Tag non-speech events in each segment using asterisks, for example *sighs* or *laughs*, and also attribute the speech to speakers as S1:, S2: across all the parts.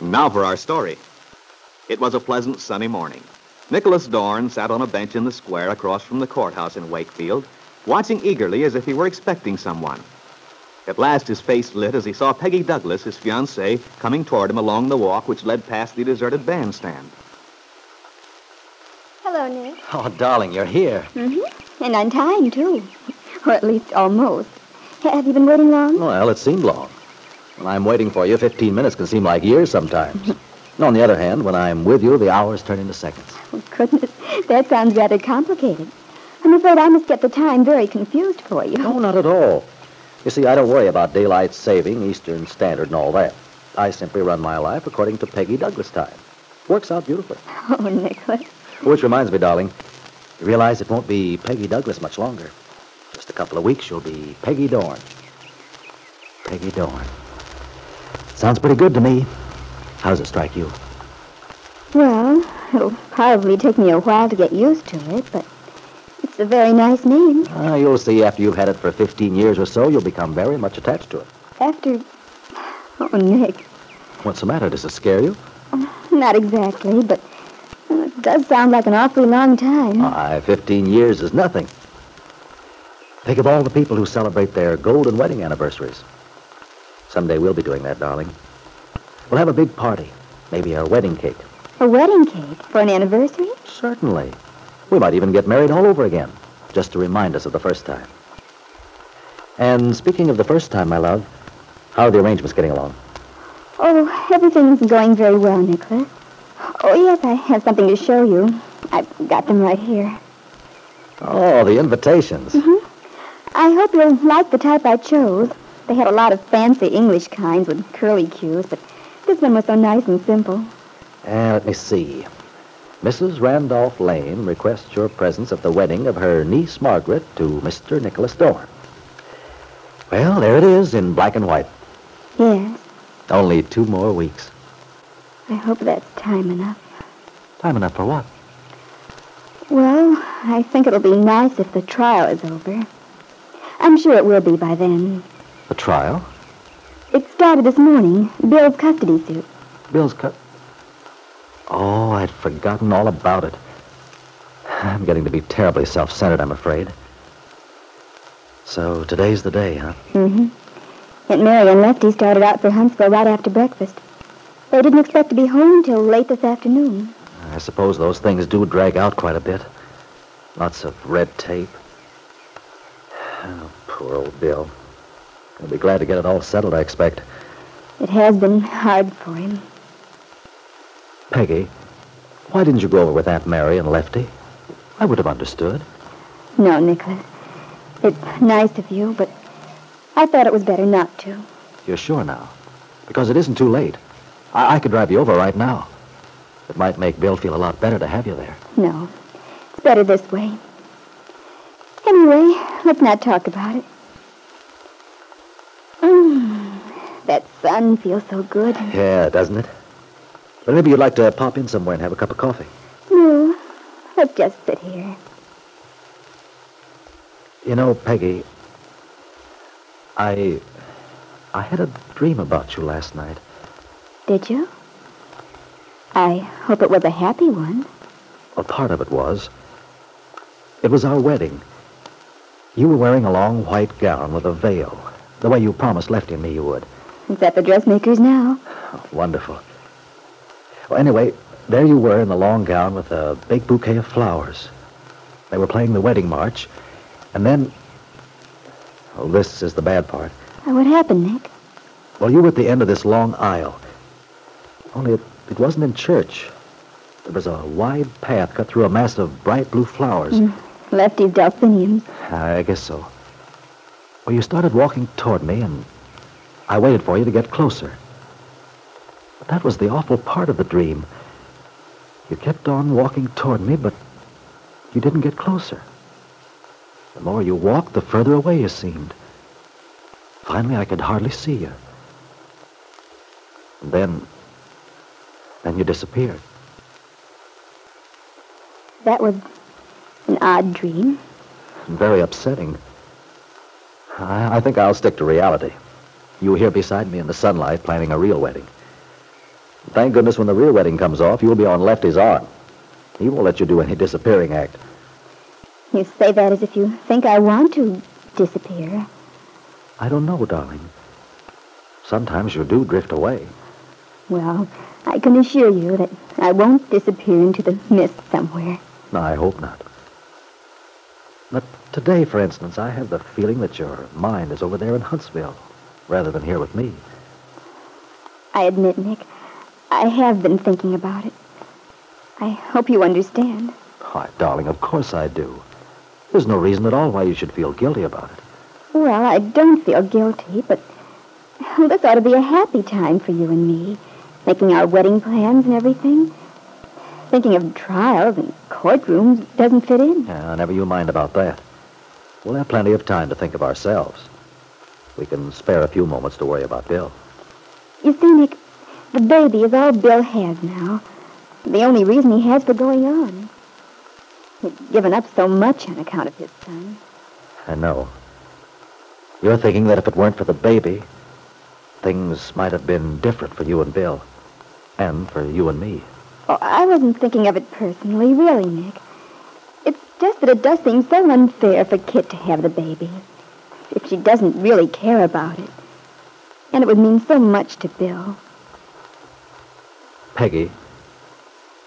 S1: Now for our story. It was a pleasant sunny morning. Nicholas Dorn sat on a bench in the square across from the courthouse in Wakefield, watching eagerly as if he were expecting someone. At last his face lit as he saw Peggy Douglas, his fiancée, coming toward him along the walk which led past the deserted bandstand.
S2: Hello, Nick.
S3: Oh, darling, you're here.
S2: Mm-hmm. And on time, too. Or at least almost. Have you been waiting long?
S3: Well, it seemed long. When I'm waiting for you, 15 minutes can seem like years sometimes. And on the other hand, when I'm with you, the hours turn into seconds.
S2: Oh, goodness. That sounds rather complicated. I'm afraid I must get the time very confused for you.
S3: No, not at all. You see, I don't worry about daylight saving, Eastern Standard, and all that. I simply run my life according to Peggy Douglas time. Works out beautifully. *laughs*
S2: Oh, Nicholas.
S3: Which reminds me, darling, you realize it won't be Peggy Douglas much longer. Just a couple of weeks, you'll be Peggy Dorn. Peggy Dorn. Sounds pretty good to me. How does it strike you?
S2: Well, it'll probably take me a while to get used to it, but it's a very nice name.
S3: Ah, you'll see after you've had it for 15 years or so, you'll become very much attached to it.
S2: After. Oh, Nick.
S3: What's the matter? Does it scare you?
S2: Not exactly, but it does sound like an awfully long time.
S3: Why, 15 years is nothing. Think of all the people who celebrate their golden wedding anniversaries. Someday we'll be doing that, darling. We'll have a big party, maybe a wedding cake.
S2: A wedding cake for an anniversary?
S3: Certainly. We might even get married all over again, just to remind us of the first time. And speaking of the first time, my love, how are the arrangements getting along?
S2: Oh, everything's going very well, Nicholas. Oh, yes, I have something to show you. I've got them right here.
S3: Oh, the invitations. Mm-hmm.
S2: I hope you'll like the type I chose. They had a lot of fancy English kinds with curly cues, but this one was so nice and simple.
S3: And let me see. Mrs. Randolph Lane requests your presence at the wedding of her niece Margaret to Mr. Nicholas Dorn. Well, there it is in black and white.
S2: Yes,
S3: Only two more weeks.
S2: I hope that's time enough.
S3: Time enough for what?
S2: Well, I think it'll be nice if the trial is over. I'm sure it will be by then.
S3: The trial?
S2: It started this morning, Bill's custody suit.
S3: Bill's cut. Oh, I'd forgotten all about it. I'm getting to be terribly self-centered, I'm afraid. So today's the day, huh?
S2: Mm-hmm. Aunt Mary and Lefty started out for Huntsville right after breakfast. They didn't expect to be home till late this afternoon.
S3: I suppose those things do drag out quite a bit. Lots of red tape. *sighs* Oh, poor old Bill. He'll be glad to get it all settled, I expect.
S2: It has been hard for him.
S3: Peggy, why didn't you go over with Aunt Mary and Lefty? I would have understood.
S2: No, Nicholas. It's nice of you, but I thought it was better not to.
S3: You're sure now? Because it isn't too late. I, I could drive you over right now. It might make Bill feel a lot better to have you there.
S2: No. It's better this way. Anyway, let's not talk about it. Mm, that sun feels so good.
S3: Yeah, doesn't it? But maybe you'd like to pop in somewhere and have a cup of coffee.
S2: No, let's just sit here.
S3: You know, Peggy, I. I had a dream about you last night.
S2: Did you? I hope it was a happy one.
S3: Well, part of it was. It was our wedding. You were wearing a long white gown with a veil, the way you promised Lefty and me you would.
S2: It's at the dressmaker's now.
S3: Oh, wonderful. Well, anyway, there you were in the long gown with a big bouquet of flowers. They were playing the wedding march, and then. Oh, this is the bad part.
S2: Uh, What happened, Nick?
S3: Well, you were at the end of this long aisle. Only it, it wasn't in church. There was a wide path cut through a mass of bright blue flowers.
S2: Lefty's delphiniums.
S3: I guess so. Well, you started walking toward me, and I waited for you to get closer. But that was the awful part of the dream. You kept on walking toward me, but you didn't get closer. The more you walked, the further away you seemed. Finally, I could hardly see you. And then, then you disappeared.
S2: That was an odd dream.
S3: Very upsetting. I, I think I'll stick to reality. You here beside me in the sunlight planning a real wedding. Thank goodness when the real wedding comes off, you'll be on Lefty's arm. He won't let you do any disappearing act.
S2: You say that as if you think I want to disappear.
S3: I don't know, darling. Sometimes you do drift away.
S2: Well, I can assure you that I won't disappear into the mist somewhere.
S3: No, I hope not. But today, for instance, I have the feeling that your mind is over there in Huntsville, rather than here with me.
S2: I admit, Nick, I have been thinking about it. I hope you understand.
S3: Why, darling, of course I do. There's no reason at all why you should feel guilty about it.
S2: Well, I don't feel guilty, but this ought to be a happy time for you and me. Making our wedding plans and everything. Thinking of trials and courtrooms doesn't fit in.
S3: Yeah, never you mind about that. We'll have plenty of time to think of ourselves. We can spare a few moments to worry about Bill.
S2: You see, Nick, the baby is all Bill has now. The only reason he has for going on. He's given up so much on account of his son.
S3: I know. You're thinking that if it weren't for the baby, things might have been different for you and Bill. And for you and me.
S2: Oh, I wasn't thinking of it personally, really, Nick. It's just that it does seem so unfair for Kit to have the baby. If she doesn't really care about it. And it would mean so much to Bill.
S3: Peggy,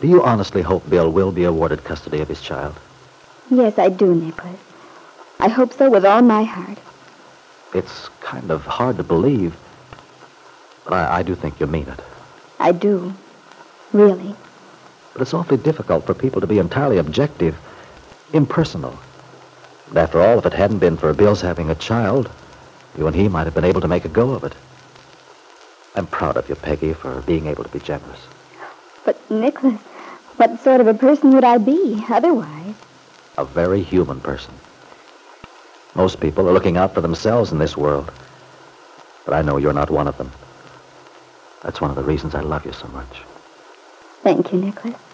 S3: do you honestly hope Bill will be awarded custody of his child?
S2: Yes, I do, Nicholas. I hope so with all my heart.
S3: It's kind of hard to believe, but I, I do think you mean it.
S2: I do. Really.
S3: But it's awfully difficult for people to be entirely objective, impersonal. After all, if it hadn't been for Bill's having a child, you and he might have been able to make a go of it. I'm proud of you, Peggy, for being able to be generous.
S2: But, Nicholas, what sort of a person would I be otherwise?
S3: A very human person. Most people are looking out for themselves in this world. But I know you're not one of them. That's one of the reasons I love you so much.
S2: Thank you, Nicholas.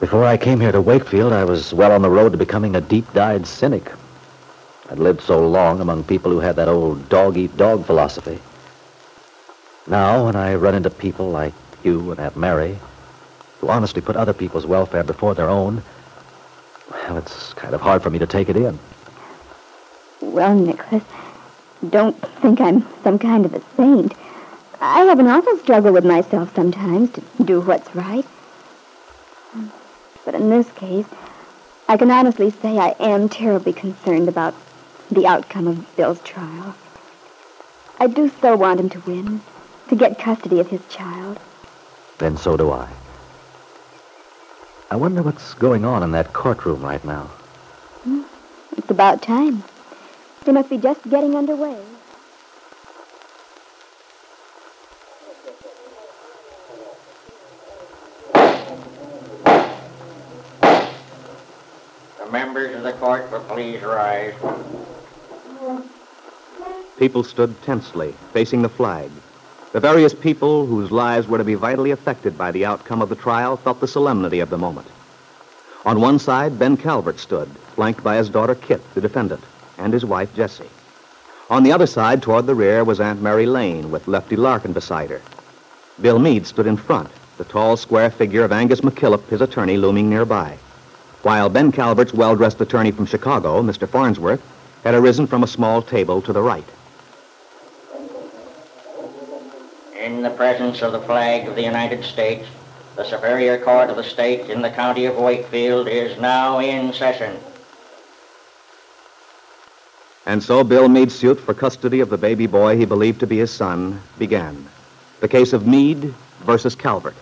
S3: Before I came here to Wakefield, I was well on the road to becoming a deep-dyed cynic. I'd lived so long among people who had that old dog-eat-dog philosophy. Now, when I run into people like you and Aunt Mary, who honestly put other people's welfare before their own, well, it's kind of hard for me to take it in.
S2: Well, Nicholas, don't think I'm some kind of a saint. I have an awful struggle with myself sometimes to do what's right. But in this case, I can honestly say I am terribly concerned about the outcome of Bill's trial. I do so want him to win, to get custody of his child.
S3: Then so do I. I wonder what's going on in that courtroom right now. Hmm?
S2: It's about time. They must be just getting underway.
S4: Members of the court will please rise.
S1: People stood tensely, facing the flag. The various people whose lives were to be vitally affected by the outcome of the trial felt the solemnity of the moment. On one side, Ben Calvert stood, flanked by his daughter Kit, the defendant, and his wife Jessie. On the other side, toward the rear, was Aunt Mary Lane, with Lefty Larkin beside her. Bill Meade stood in front, the tall, square figure of Angus McKillop, his attorney, looming nearby. While Ben Calvert's well-dressed attorney from Chicago, Mr. Farnsworth, had arisen from a small table to the right.
S4: In the presence of the flag of the United States, the Superior Court of the State in the County of Wakefield is now in session.
S1: And so Bill Meade's suit for custody of the baby boy he believed to be his son began. The case of Meade versus Calvert.